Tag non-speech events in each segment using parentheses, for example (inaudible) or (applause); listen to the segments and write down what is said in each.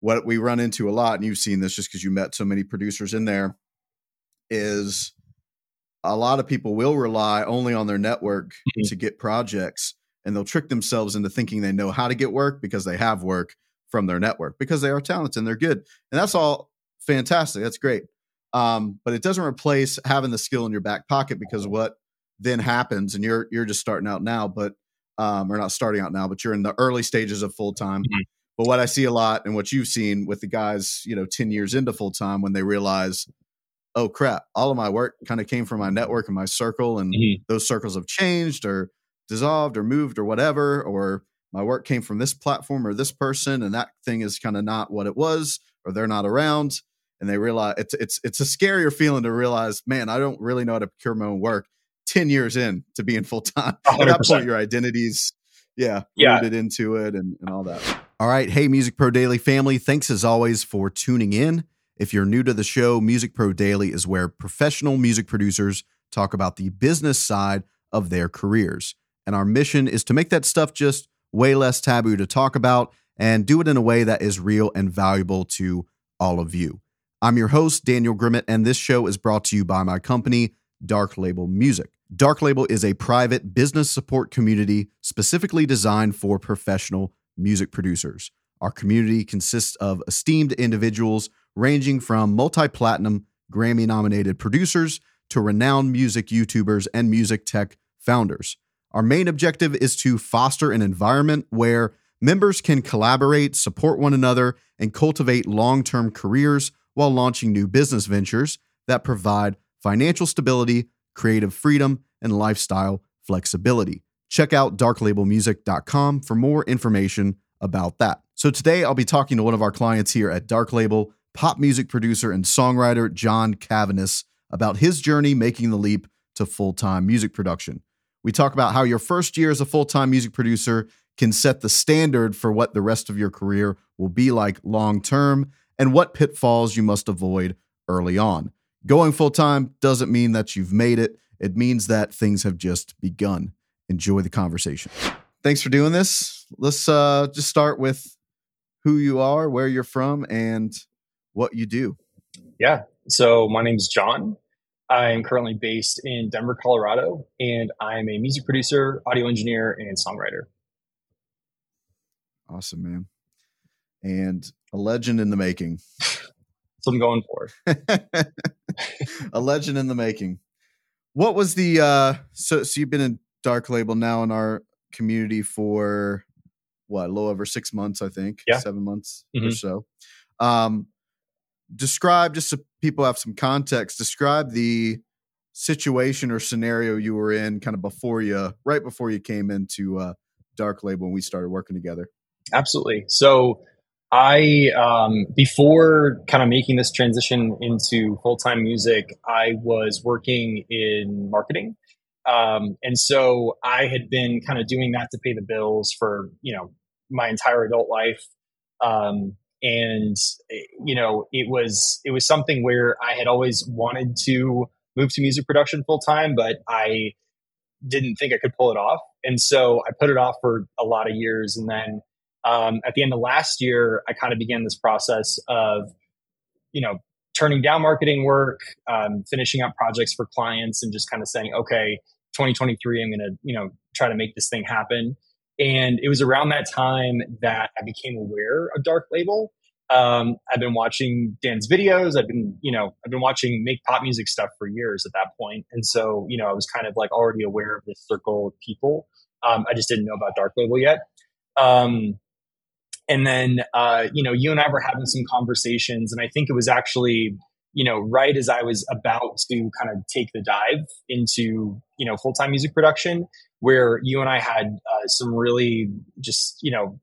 what we run into a lot, and you've seen this just because you met so many producers in there, is a lot of people will rely only on their network mm-hmm. to get projects and they'll trick themselves into thinking they know how to get work because they have work from their network because they are talented and they're good. And that's all fantastic. That's great. Um, but it doesn't replace having the skill in your back pocket because what then happens, and you're you're just starting out now, but um, or not starting out now, but you're in the early stages of full time. Mm-hmm. But what I see a lot and what you've seen with the guys, you know, 10 years into full time when they realize, oh crap, all of my work kind of came from my network and my circle, and mm-hmm. those circles have changed or dissolved or moved or whatever, or my work came from this platform or this person, and that thing is kind of not what it was, or they're not around. And they realize it's it's it's a scarier feeling to realize, man, I don't really know how to procure my own work 10 years in to being full time. At that point, your identities, yeah, yeah. rooted into it and, and all that. All right. Hey, Music Pro Daily family. Thanks as always for tuning in. If you're new to the show, Music Pro Daily is where professional music producers talk about the business side of their careers. And our mission is to make that stuff just way less taboo to talk about and do it in a way that is real and valuable to all of you. I'm your host, Daniel Grimmett, and this show is brought to you by my company, Dark Label Music. Dark Label is a private business support community specifically designed for professional music producers. Our community consists of esteemed individuals ranging from multi platinum, Grammy nominated producers to renowned music YouTubers and music tech founders. Our main objective is to foster an environment where members can collaborate, support one another, and cultivate long term careers while launching new business ventures that provide financial stability, creative freedom, and lifestyle flexibility. Check out darklabelmusic.com for more information about that. So, today I'll be talking to one of our clients here at Dark Label pop music producer and songwriter John Caviness about his journey making the leap to full time music production. We talk about how your first year as a full time music producer can set the standard for what the rest of your career will be like long term and what pitfalls you must avoid early on. Going full time doesn't mean that you've made it, it means that things have just begun. Enjoy the conversation. Thanks for doing this. Let's uh, just start with who you are, where you're from, and what you do. Yeah. So my name is John. I'm currently based in Denver, Colorado, and I'm a music producer, audio engineer, and songwriter. Awesome, man. And a legend in the making. That's I'm going for. (laughs) a legend in the making. What was the uh so so you've been in Dark Label now in our community for what, a little over six months, I think. Yeah. Seven months mm-hmm. or so. Um describe just so people have some context describe the situation or scenario you were in kind of before you right before you came into uh, dark label when we started working together absolutely so i um, before kind of making this transition into full-time music i was working in marketing um, and so i had been kind of doing that to pay the bills for you know my entire adult life. Um, and eh, you know it was it was something where i had always wanted to move to music production full time but i didn't think i could pull it off. And so i put it off for a lot of years. And then um, at the end of last year i kind of began this process of you know turning down marketing work um, finishing up projects for clients and just kind of saying okay 2023 i'm going to you know try to make this thing happen and it was around that time that I became aware of Dark Label. Um, I've been watching Dan's videos. I've been, you know, I've been watching make pop music stuff for years at that point. And so, you know, I was kind of like already aware of this circle of people. Um, I just didn't know about Dark Label yet. Um, and then, uh, you know, you and I were having some conversations, and I think it was actually, you know, right as I was about to kind of take the dive into, you know, full time music production, where you and I had uh, some really just, you know,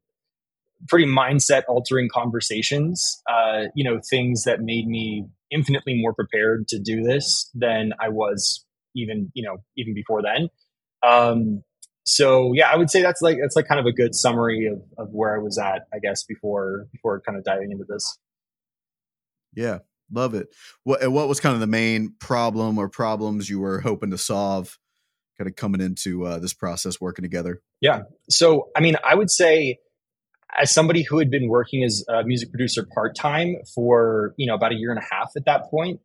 pretty mindset altering conversations, uh, you know, things that made me infinitely more prepared to do this than I was even, you know, even before then. Um, so yeah, I would say that's like, that's like kind of a good summary of, of where I was at, I guess, before, before kind of diving into this. Yeah. Love it. What, what was kind of the main problem or problems you were hoping to solve kind of coming into uh, this process working together? Yeah. So, I mean, I would say as somebody who had been working as a music producer part time for you know about a year and a half at that point,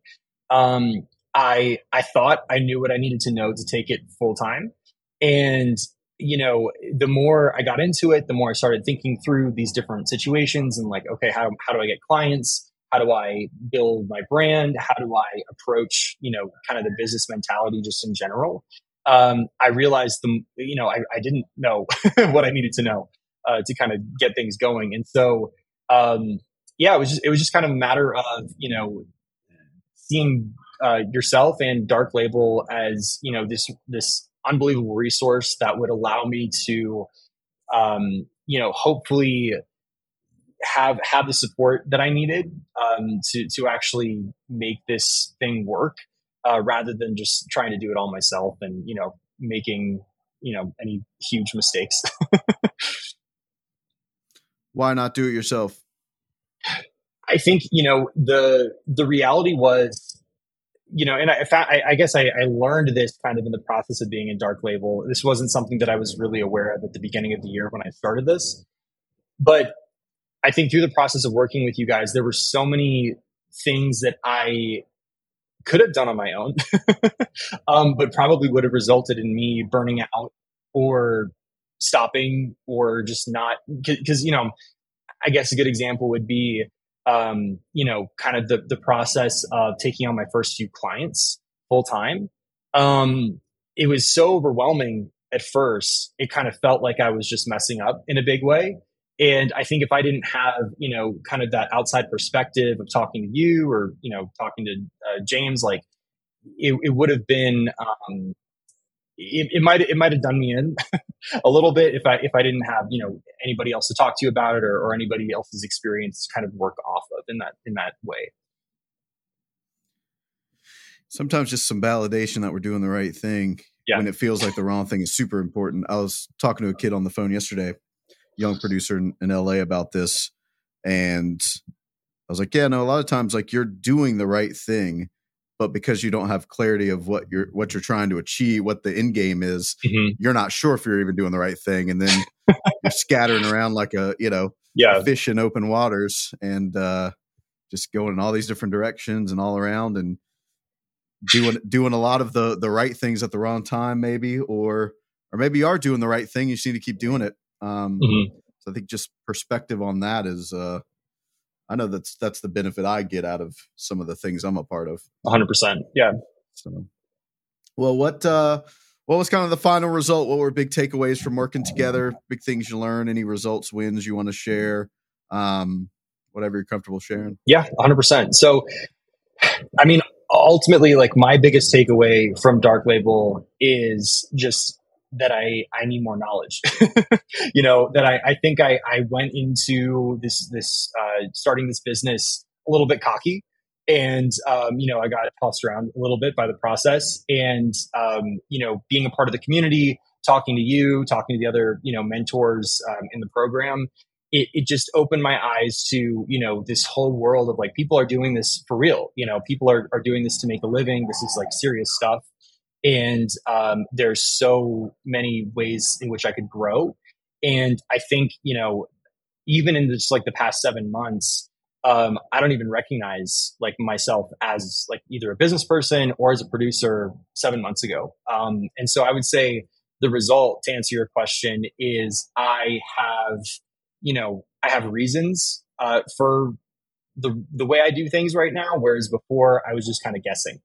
um, I I thought I knew what I needed to know to take it full time, and you know the more I got into it, the more I started thinking through these different situations and like, okay, how how do I get clients? How do I build my brand? How do I approach you know kind of the business mentality just in general? Um, I realized the you know I, I didn't know (laughs) what I needed to know uh, to kind of get things going. And so, um, yeah, it was just, it was just kind of a matter of, you know, seeing uh, yourself and Dark Label as, you know, this, this unbelievable resource that would allow me to, um, you know, hopefully have, have the support that I needed um, to, to actually make this thing work uh, rather than just trying to do it all myself and, you know, making, you know, any huge mistakes. (laughs) why not do it yourself? I think you know the the reality was, you know, and I, I, I guess I, I, learned this kind of in the process of being in Dark Label. This wasn't something that I was really aware of at the beginning of the year when I started this, but I think through the process of working with you guys, there were so many things that I could have done on my own, (laughs) um, but probably would have resulted in me burning out or stopping or just not because you know i guess a good example would be um, you know kind of the, the process of taking on my first few clients full time um, it was so overwhelming at first it kind of felt like i was just messing up in a big way and i think if i didn't have you know kind of that outside perspective of talking to you or you know talking to uh, james like it, it would have been um, it, it might it might have done me in (laughs) a little bit if I if I didn't have you know anybody else to talk to about it or, or anybody else's experience to kind of work off of in that in that way. Sometimes just some validation that we're doing the right thing yeah. when it feels like the wrong thing is super important. I was talking to a kid on the phone yesterday, young producer in, in LA about this, and I was like, yeah, no, a lot of times like you're doing the right thing but because you don't have clarity of what you're what you're trying to achieve, what the end game is, mm-hmm. you're not sure if you're even doing the right thing, and then (laughs) you're scattering around like a you know yeah. fish in open waters, and uh, just going in all these different directions and all around, and doing (laughs) doing a lot of the the right things at the wrong time, maybe, or or maybe you are doing the right thing. You just need to keep doing it. Um, mm-hmm. So I think just perspective on that is uh, I know that's that's the benefit I get out of some of the things I'm a part of. 100. percent Yeah. So, well, what uh, what was kind of the final result? What were big takeaways from working together? Big things you learn? Any results, wins you want to share? Um, whatever you're comfortable sharing. Yeah, 100. percent So, I mean, ultimately, like my biggest takeaway from Dark Label is just that I I need more knowledge. (laughs) you know that I I think I I went into this this uh, starting this business a little bit cocky, and um, you know I got tossed around a little bit by the process, and um, you know being a part of the community, talking to you, talking to the other you know mentors um, in the program. It, it just opened my eyes to you know this whole world of like people are doing this for real you know people are, are doing this to make a living this is like serious stuff and um, there's so many ways in which I could grow. And I think you know, even in just like the past seven months, um, I don't even recognize like myself as like either a business person or as a producer seven months ago. Um, and so I would say the result to answer your question is I have, you know, I have reasons uh, for the the way I do things right now, whereas before I was just kind of guessing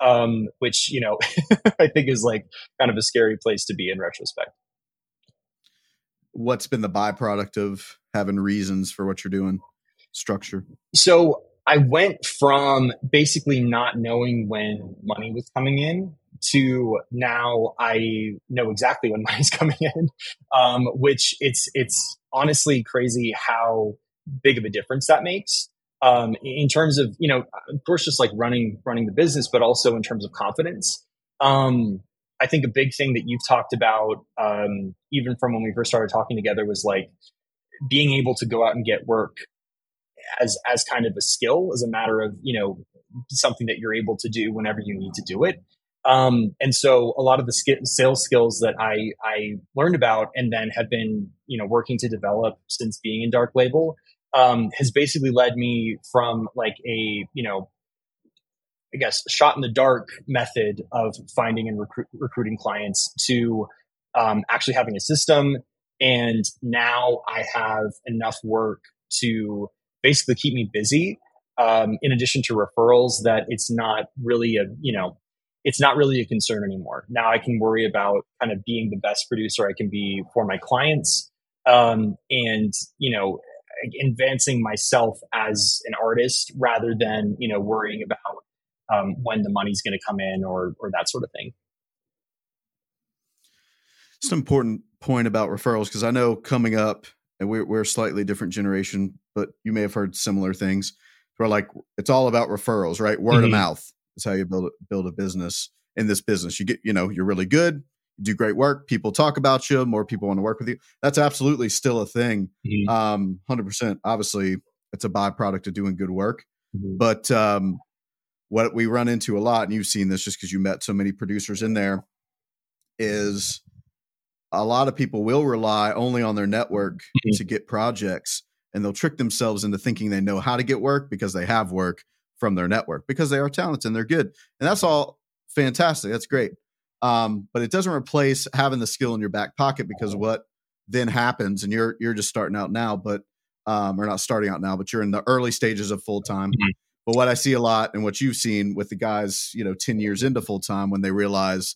um, which you know (laughs) I think is like kind of a scary place to be in retrospect. What's been the byproduct of having reasons for what you're doing? Structure. So I went from basically not knowing when money was coming in to now I know exactly when (laughs) money's coming in, um, which it's it's honestly crazy how big of a difference that makes um, in terms of you know of course just like running running the business but also in terms of confidence. Um, i think a big thing that you've talked about um, even from when we first started talking together was like being able to go out and get work as as kind of a skill as a matter of you know something that you're able to do whenever you need to do it. Um, and so a lot of the sk- sales skills that I, I learned about and then have been, you know, working to develop since being in dark label, um, has basically led me from like a, you know, I guess shot in the dark method of finding and recru- recruiting clients to um, actually having a system. And now I have enough work to basically keep me busy. Um, in addition to referrals, that it's not really a you know it's not really a concern anymore. Now I can worry about kind of being the best producer I can be for my clients, um, and you know, advancing myself as an artist rather than you know worrying about um, when the money's going to come in or or that sort of thing. It's an important point about referrals because I know coming up, and we're we're a slightly different generation, but you may have heard similar things. Where like it's all about referrals, right? Word mm-hmm. of mouth is how you build build a business in this business. You get, you know, you're really good, do great work. People talk about you. More people want to work with you. That's absolutely still a thing. Mm-hmm. Um, hundred percent. Obviously, it's a byproduct of doing good work. Mm-hmm. But um, what we run into a lot, and you've seen this just because you met so many producers in there, is a lot of people will rely only on their network mm-hmm. to get projects, and they'll trick themselves into thinking they know how to get work because they have work from their network because they are talented and they're good. And that's all fantastic. That's great. Um, but it doesn't replace having the skill in your back pocket because what then happens, and you're you're just starting out now, but um, or not starting out now, but you're in the early stages of full time. Mm-hmm. But what I see a lot and what you've seen with the guys, you know, 10 years into full time when they realize,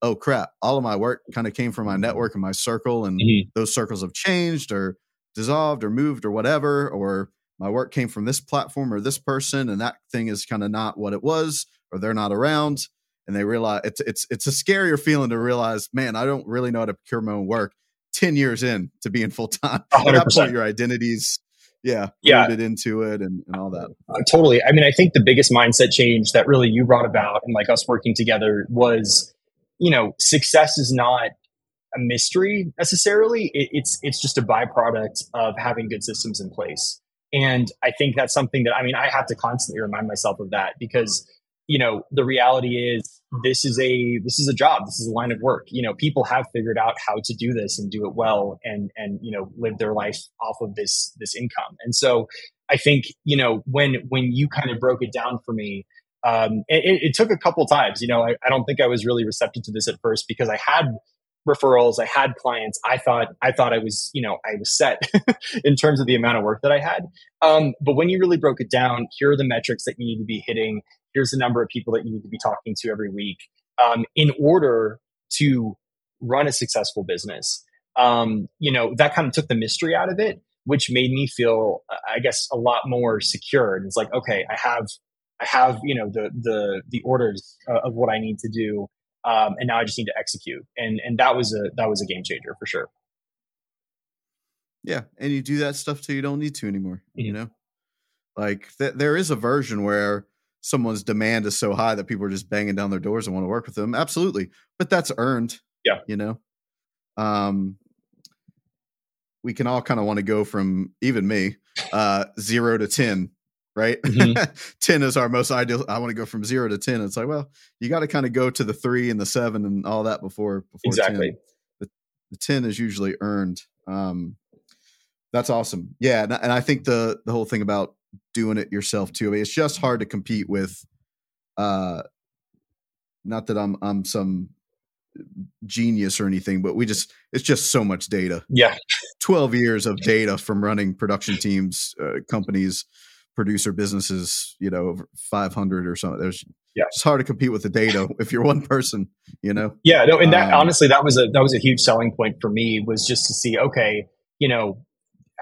oh crap, all of my work kind of came from my network and my circle, and mm-hmm. those circles have changed or dissolved or moved or whatever, or my work came from this platform or this person and that thing is kind of not what it was or they're not around and they realize it's it's it's a scarier feeling to realize man i don't really know how to procure my own work 10 years in to being full time at that point your identities yeah yeah. rooted into it and, and all that. Uh, totally. I mean i think the biggest mindset change that really you brought about and like us working together was you know success is not a mystery necessarily. It, it's it's just a byproduct of having good systems in place. And I think that's something that, I mean, I have to constantly remind myself of that because, you know, the reality is this is a, this is a job. This is a line of work. You know, people have figured out how to do this and do it well and, and, you know, live their life off of this, this income. And so I think, you know, when, when you kind of broke it down for me, um, it, it took a couple times, you know, I, I don't think I was really receptive to this at first because I had referrals i had clients i thought i thought i was you know i was set (laughs) in terms of the amount of work that i had um, but when you really broke it down here are the metrics that you need to be hitting here's the number of people that you need to be talking to every week um, in order to run a successful business um, you know that kind of took the mystery out of it which made me feel i guess a lot more secure and it's like okay i have i have you know the the the orders uh, of what i need to do um, and now I just need to execute. And and that was a that was a game changer for sure. Yeah, and you do that stuff till you don't need to anymore. Mm-hmm. You know, like th- there is a version where someone's demand is so high that people are just banging down their doors and want to work with them. Absolutely, but that's earned. Yeah, you know, um, we can all kind of want to go from even me uh, zero to ten right? Mm-hmm. (laughs) 10 is our most ideal. I want to go from zero to 10. It's like, well, you got to kind of go to the three and the seven and all that before, before exactly. 10. The, the 10 is usually earned. Um, that's awesome. Yeah. And, and I think the, the whole thing about doing it yourself too, I mean, it's just hard to compete with, uh, not that I'm, I'm some genius or anything, but we just, it's just so much data. Yeah. 12 years of data from running production teams, uh, companies, producer businesses, you know, over 500 or something. There's yeah, it's hard to compete with the data (laughs) if you're one person, you know. Yeah, no, and that um, honestly, that was a that was a huge selling point for me was just to see, okay, you know,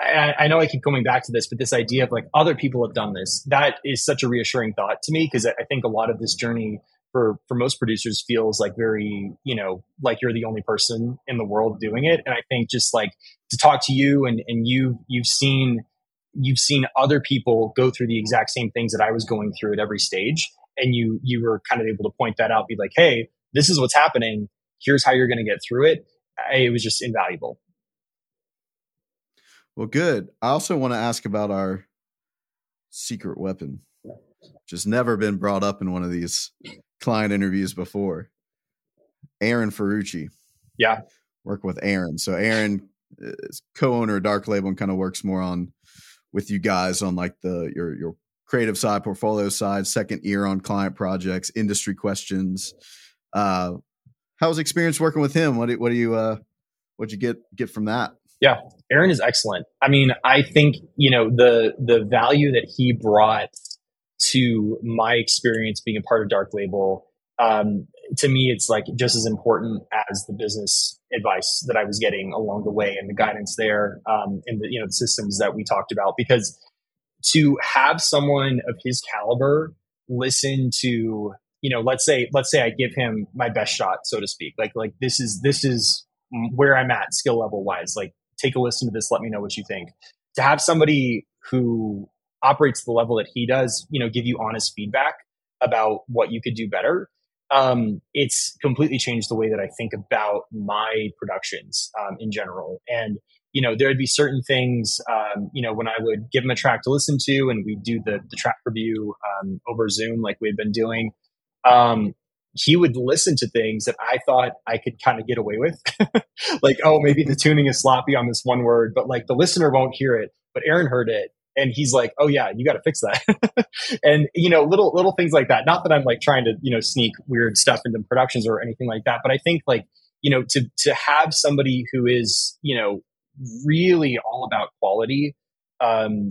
I, I, know I keep coming back to this, but this idea of like other people have done this, that is such a reassuring thought to me because I think a lot of this journey for for most producers feels like very you know like you're the only person in the world doing it and i think just like to talk to you and and you you've seen you've seen other people go through the exact same things that I was going through at every stage. And you, you were kind of able to point that out, be like, Hey, this is what's happening. Here's how you're going to get through it. It was just invaluable. Well, good. I also want to ask about our secret weapon. which has never been brought up in one of these client interviews before. Aaron Ferrucci. Yeah. Work with Aaron. So Aaron is co-owner of Dark Label and kind of works more on with you guys on like the your your creative side, portfolio side, second ear on client projects, industry questions. Uh how was experience working with him? What do, what do you uh what'd you get get from that? Yeah, Aaron is excellent. I mean, I think you know the the value that he brought to my experience being a part of Dark Label. Um, to me, it's like just as important as the business advice that I was getting along the way and the guidance there, um, and the you know the systems that we talked about. Because to have someone of his caliber listen to you know let's say let's say I give him my best shot, so to speak. Like like this is this is where I'm at skill level wise. Like take a listen to this. Let me know what you think. To have somebody who operates the level that he does, you know, give you honest feedback about what you could do better. Um, it's completely changed the way that I think about my productions um, in general. And you know, there would be certain things, um, you know, when I would give him a track to listen to, and we do the the track review um, over Zoom, like we've been doing. He would listen to things that I thought I could kind of get away with. (laughs) like, oh, maybe the tuning is sloppy on this one word, but like the listener won't hear it. But Aaron heard it and he's like, "Oh yeah, you got to fix that." (laughs) and you know, little little things like that. Not that I'm like trying to you know sneak weird stuff into productions or anything like that, but I think like you know to to have somebody who is you know really all about quality, um,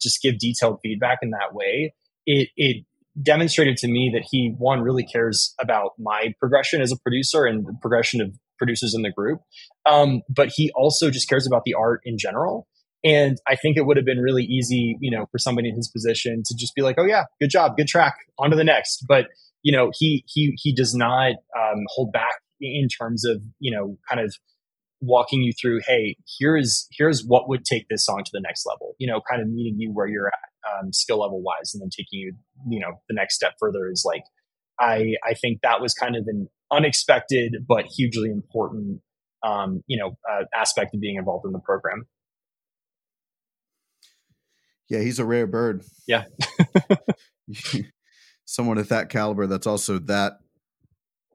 just give detailed feedback in that way. It it demonstrated to me that he one really cares about my progression as a producer and the progression of producers in the group um, but he also just cares about the art in general and I think it would have been really easy, you know, for somebody in his position to just be like, "Oh yeah, good job, good track, on to the next." But you know, he he he does not um, hold back in terms of you know, kind of walking you through. Hey, here's here's what would take this song to the next level. You know, kind of meeting you where you're at, um, skill level wise, and then taking you, you know, the next step further is like, I I think that was kind of an unexpected but hugely important, um, you know, uh, aspect of being involved in the program. Yeah, he's a rare bird. Yeah. (laughs) Someone at that caliber that's also that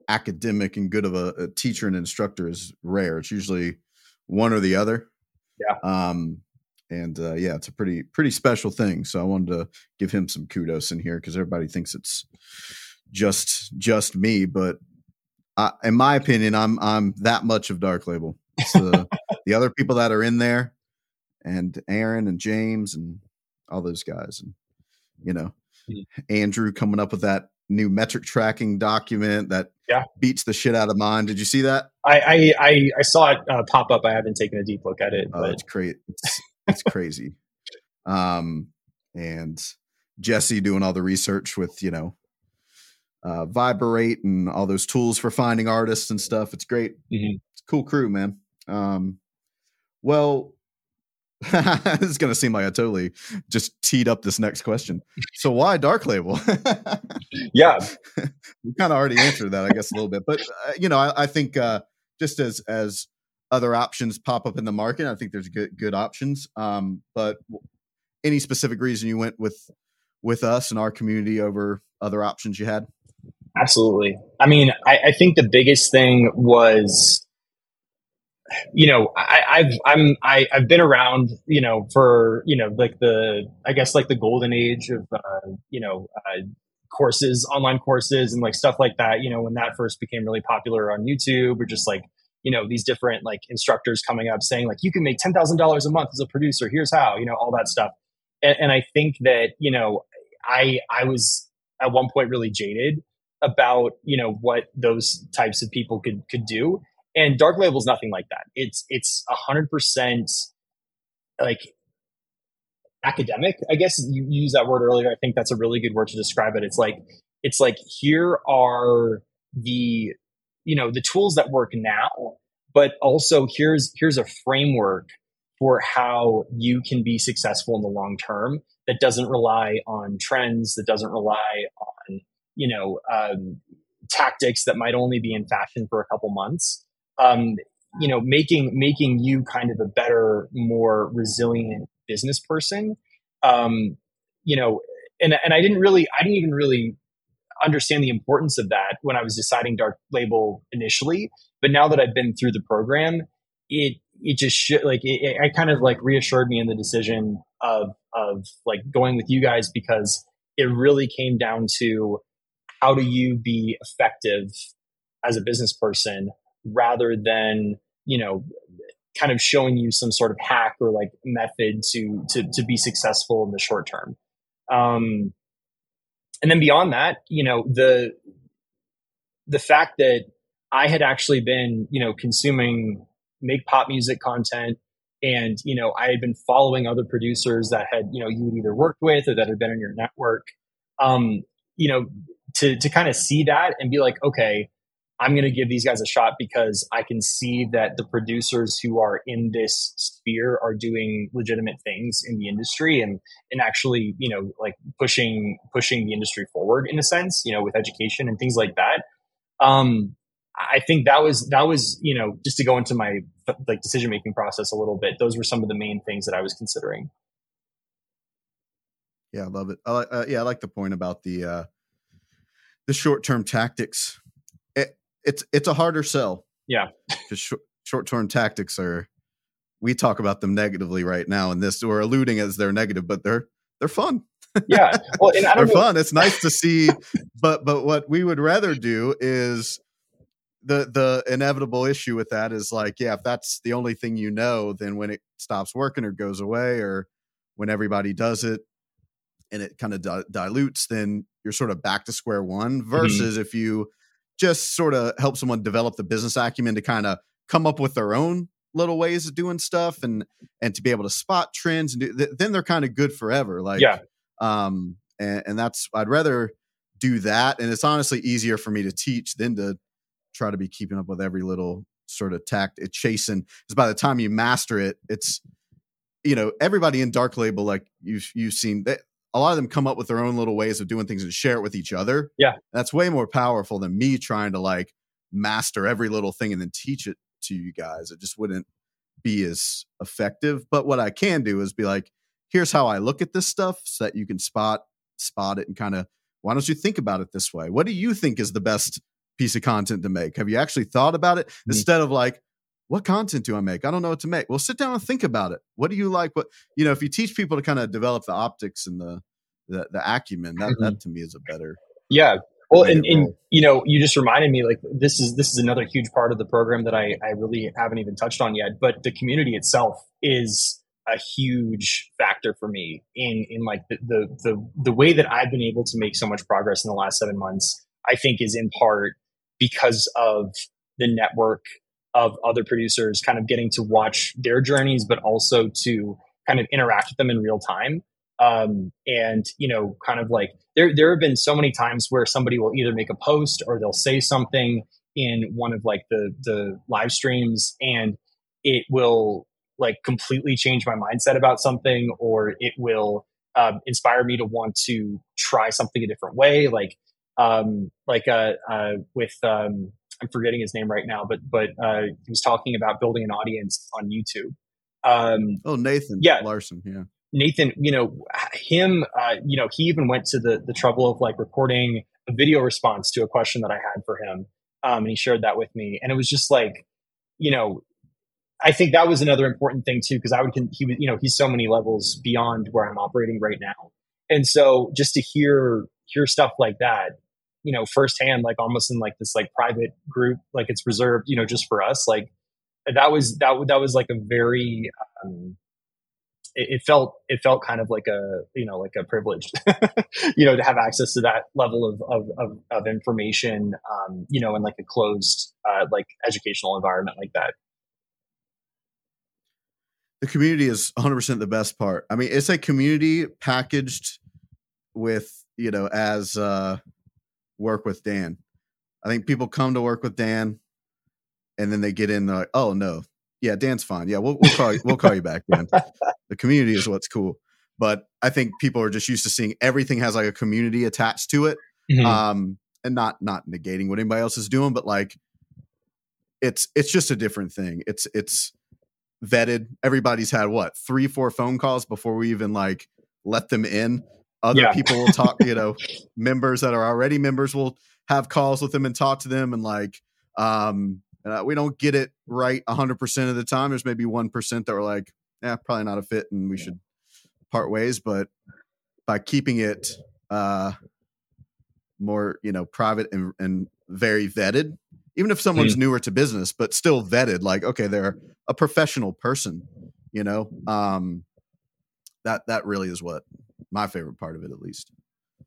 academic and good of a, a, teacher and instructor is rare. It's usually one or the other. Yeah. Um, and uh, yeah, it's a pretty pretty special thing. So I wanted to give him some kudos in here because everybody thinks it's just just me, but I, in my opinion, I'm I'm that much of Dark Label. So (laughs) the other people that are in there, and Aaron and James and all those guys, and you know, mm-hmm. Andrew coming up with that new metric tracking document that yeah. beats the shit out of mine. Did you see that? I I I, I saw it uh, pop up. I haven't taken a deep look at it. Oh, but. it's crazy. It's, it's crazy. (laughs) Um, and Jesse doing all the research with you know uh, Viberate and all those tools for finding artists and stuff. It's great. Mm-hmm. It's cool crew, man. Um, well, (laughs) this is going to seem like I totally just teed up this next question. So why Dark Label? (laughs) yeah, we kind of already answered that, I guess, a little bit. But uh, you know, I, I think uh, just as as other options pop up in the market, I think there's good good options. Um, but any specific reason you went with with us and our community over other options you had? Absolutely. I mean, I, I think the biggest thing was you know, I, have I'm I, I've been around, you know, for you know, like the I guess like the golden age of uh, you know uh, courses, online courses, and like stuff like that. You know, when that first became really popular on YouTube, or just like you know these different like instructors coming up saying like you can make ten thousand dollars a month as a producer. Here's how, you know, all that stuff. And, and I think that you know, I I was at one point really jaded about you know what those types of people could could do and dark label is nothing like that. It's it's a hundred percent like academic i guess. You used that word earlier. I think that's a really good word to describe it. It's like it's like here are the you know the tools that work now but also here's here's a framework for how you can be successful in the long term that doesn't rely on trends that doesn't rely on you know um, tactics that might only be in fashion for a couple months um, you know, making making you kind of a better, more resilient business person. Um, you know, and and I didn't really, I didn't even really understand the importance of that when I was deciding dark label initially. But now that I've been through the program, it it just sh- like it, it kind of like reassured me in the decision of of like going with you guys because it really came down to how do you be effective as a business person rather than you know kind of showing you some sort of hack or like method to to to be successful in the short term. Um and then beyond that you know the the fact that i had actually been you know consuming make pop music content and you know i had been following other producers that had you know you had either worked with or that had been in your network um you know to to kind of see that and be like okay i'm going to give these guys a shot because i can see that the producers who are in this sphere are doing legitimate things in the industry and and actually you know like pushing pushing the industry forward in a sense you know with education and things like that um I think that was that was you know just to go into my like decision making process a little bit. Those were some of the main things that I was considering. Yeah, I love it. I, uh, yeah, I like the point about the uh, the short term tactics. It, it's it's a harder sell. Yeah, (laughs) because sh- short term tactics are we talk about them negatively right now, and this we're alluding as they're negative, but they're they're fun. (laughs) Yeah, well, and I they're know. fun. It's nice to see, (laughs) but but what we would rather do is the the inevitable issue with that is like yeah if that's the only thing you know then when it stops working or goes away or when everybody does it and it kind of di- dilutes then you're sort of back to square one mm-hmm. versus mm-hmm. if you just sort of help someone develop the business acumen to kind of come up with their own little ways of doing stuff and and to be able to spot trends and do, th- then they're kind of good forever like yeah. um and, and that's i'd rather do that and it's honestly easier for me to teach than to try to be keeping up with every little sort of tact it's chasing because by the time you master it it's you know everybody in dark label like you've you've seen that a lot of them come up with their own little ways of doing things and share it with each other. Yeah. That's way more powerful than me trying to like master every little thing and then teach it to you guys. It just wouldn't be as effective. But what i can do is be like here's how i look at this stuff so that you can spot spot it and kind of why don't you think about it this way? What do you think is the best piece of content to make? Have you actually thought about it? Mm-hmm. instead of like, what content do I make? I don't know what to make. Well, sit down and think about it. What do you like? What you know, if you teach people to kind of develop the optics and the the, the acumen, that mm-hmm. that to me is a better. Yeah. Well, and, and you know, you just reminded me like this is this is another huge part of the program that I I really haven't even touched on yet. But the community itself is a huge factor for me in in like the the the, the way that I've been able to make so much progress in the last seven months. I think is in part because of the network of other producers kind of getting to watch their journeys, but also to kind of interact with them in real time. Um, and you know, kind of like there, there have been so many times where somebody will either make a post or they'll say something in one of like the the live streams, and it will like completely change my mindset about something, or it will um, inspire me to want to try something a different way. Like um, like uh, uh, with um, I'm forgetting his name right now, but but uh, he was talking about building an audience on YouTube. Um, oh, Nathan, yeah, Larson, yeah. Nathan, you know him. Uh, you know he even went to the the trouble of like recording a video response to a question that I had for him, um, and he shared that with me. And it was just like, you know, I think that was another important thing too, because I would he was you know he's so many levels beyond where I'm operating right now, and so just to hear hear stuff like that you know firsthand like almost in like this like private group like it's reserved you know just for us like that was that that was like a very um it, felt it felt kind of like a you know like a privilege (laughs) you know to have access to that level of of of, of information um you know in like a closed uh like educational environment like that. The community is 100% the best part. I mean it's a community packaged with you know as uh work with Dan. I think people come to work with Dan, and then they get in. Like, oh no, yeah, Dan's fine. Yeah, we'll, we'll call you. We'll call you back, Dan. (laughs) the community is what's cool. But I think people are just used to seeing everything has like a community attached to it, mm-hmm. um, and not not negating what anybody else is doing, but like it's it's just a different thing. It's it's vetted. Everybody's had what three, four phone calls before we even like let them in other Yeah. people will talk, you know, (laughs) members that are already members will have calls with them and talk to them and like um uh, we don't get it right 100% of the time. There's maybe 1% that were like yeah probably not a fit and we should part ways but by keeping it uh more you know private and, and very vetted even if someone's newer to business but still vetted like okay they're a professional person you know um that that really is what my favorite part of it at least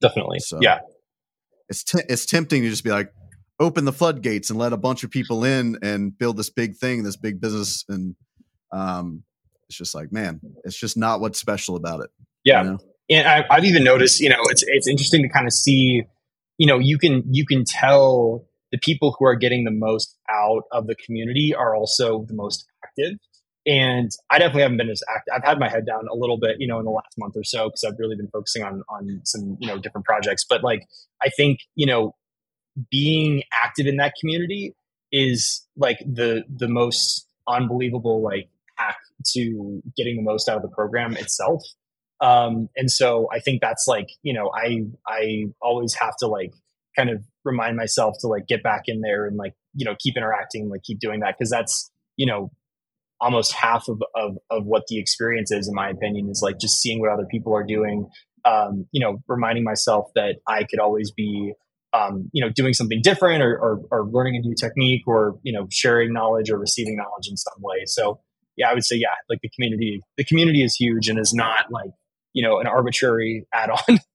Definitely. So- yeah. it's t- it's tempting to just be like open the floodgates and let a bunch of people in and build this big thing this big business and um it's just like man it's just not what's special about it you Yeah. know? and I, I've even noticed, you know, it's it's interesting to kind of see, you know, you can you can tell the people who are getting the most out of the community are also the most active. And I definitely haven't been as active. I've had my head down a little bit, you know, in the last month or so because I've really been focusing on on some you know different projects. But like, I think you know, being active in that community is like the the most unbelievable like hack to getting the most out of the program itself um and so i think that's like you know i i always have to like kind of remind myself to like get back in there and like you know keep interacting like keep doing that because that's you know almost half of, of of what the experience is in my opinion is like just seeing what other people are doing um you know reminding myself that i could always be um, you know, doing something different or, or, or learning a new technique or, you know, sharing knowledge or receiving knowledge in some way. So yeah, I would say, yeah, like the community, the community is huge and is not like, you know, an arbitrary add-on. (laughs)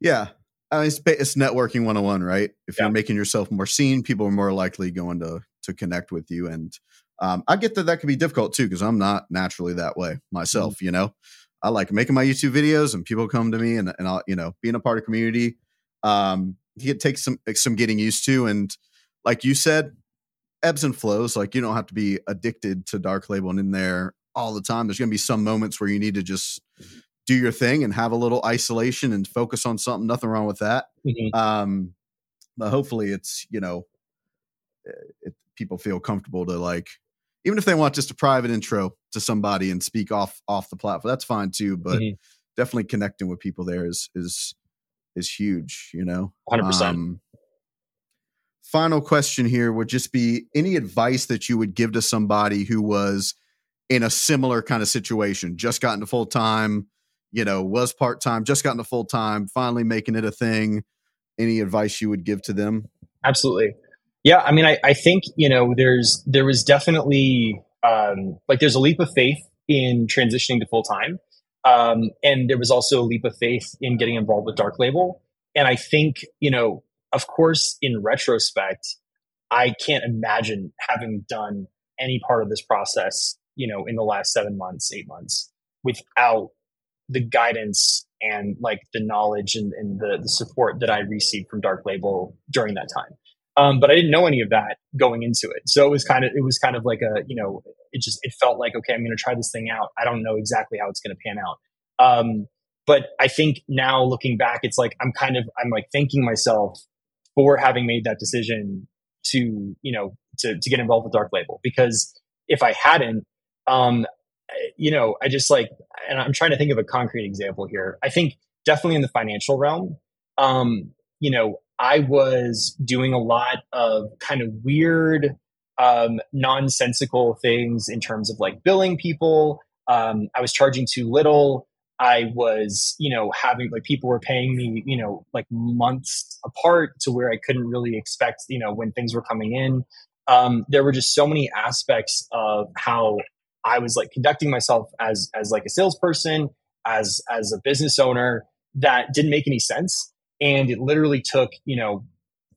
yeah I mean, it's, it's networking 101 right if you're making yourself more seen people are more likely going to to connect with you and um, i get that that can be difficult too because i'm not naturally that way myself you know? I like making my youtube videos and people come to me and, and i'll you know being a part of community um it takes some some getting used to and like you said ebbs and flows like you don't have to be addicted to dark label and in there all the time. There's going to be some moments where you need to just do your thing and have a little isolation and focus on something nothing wrong with that. Um but hopefully it's you know eh, it, people feel comfortable to like even if they want just a private intro to somebody and speak off off the platform that's fine too but Mhm. definitely connecting with people there is is is huge you know 100%. um, final question here would just be any advice that you would give to somebody who was in a similar kind of situation just got into full time you know was part time just got into full time finally making it a thing any advice you would give to them Absolutely. Yeah. I mean, I, I think, you know, there's, there was definitely, um, like there's a leap of faith in transitioning to full time. Um, and there was also a leap of faith in getting involved with Dark Label. And I think, you know, of course, in retrospect, I can't imagine having done any part of this process, you know, in the last seven months, eight months without the guidance and like the knowledge and, and the, the support that I received from Dark Label during that time. Um, but I didn't know any of that going into it. So it was kind of, it was kind of like a, you know, it just, it felt like, okay, I'm going to try this thing out. I don't know exactly how it's going to pan out. Um, but I think now looking back, it's like, I'm kind of, I'm like thanking myself for having made that decision to, you know, to, to get involved with Dark Label because if I hadn't, um, you know, I just like, and I'm trying to think of a concrete example here. I think definitely in the financial realm, um, you know, I was doing a lot of kind of weird, um, nonsensical things in terms of like billing people. Um, I was charging too little. I was, you know, having like people were paying me, you know, like months apart to where I couldn't really expect, you know, when things were coming in. Um, there were just so many aspects of how I was like conducting myself as as like a salesperson, as as a business owner that didn't make any sense. And it literally took, you know,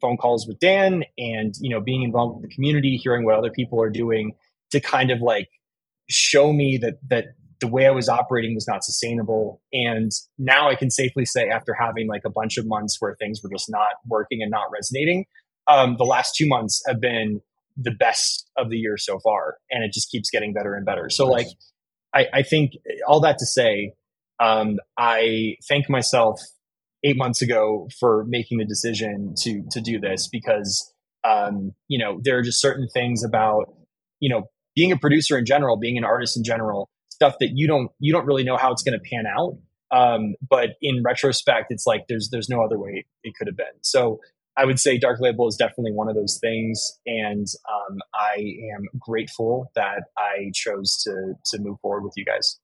phone calls with Dan and, you know, being involved with the community, hearing what other people are doing to kind of like show me that that the way I was operating was not sustainable. And now I can safely say after having like a bunch of months where things were just not working and not resonating, um, the last two months have been the best of the year so far. And it just keeps getting better and better. So like, I, I think all that to say, um, I thank myself eight months ago for making the decision to to do this because um, you know there are just certain things about you know being a producer in general, being an artist in general, stuff that you don't you don't really know how it's going to pan out. Um, but in retrospect, it's like there's there's no other way it could have been. So I would say Dark Label is definitely one of those things, and um, I am grateful that I chose to to move forward with you guys.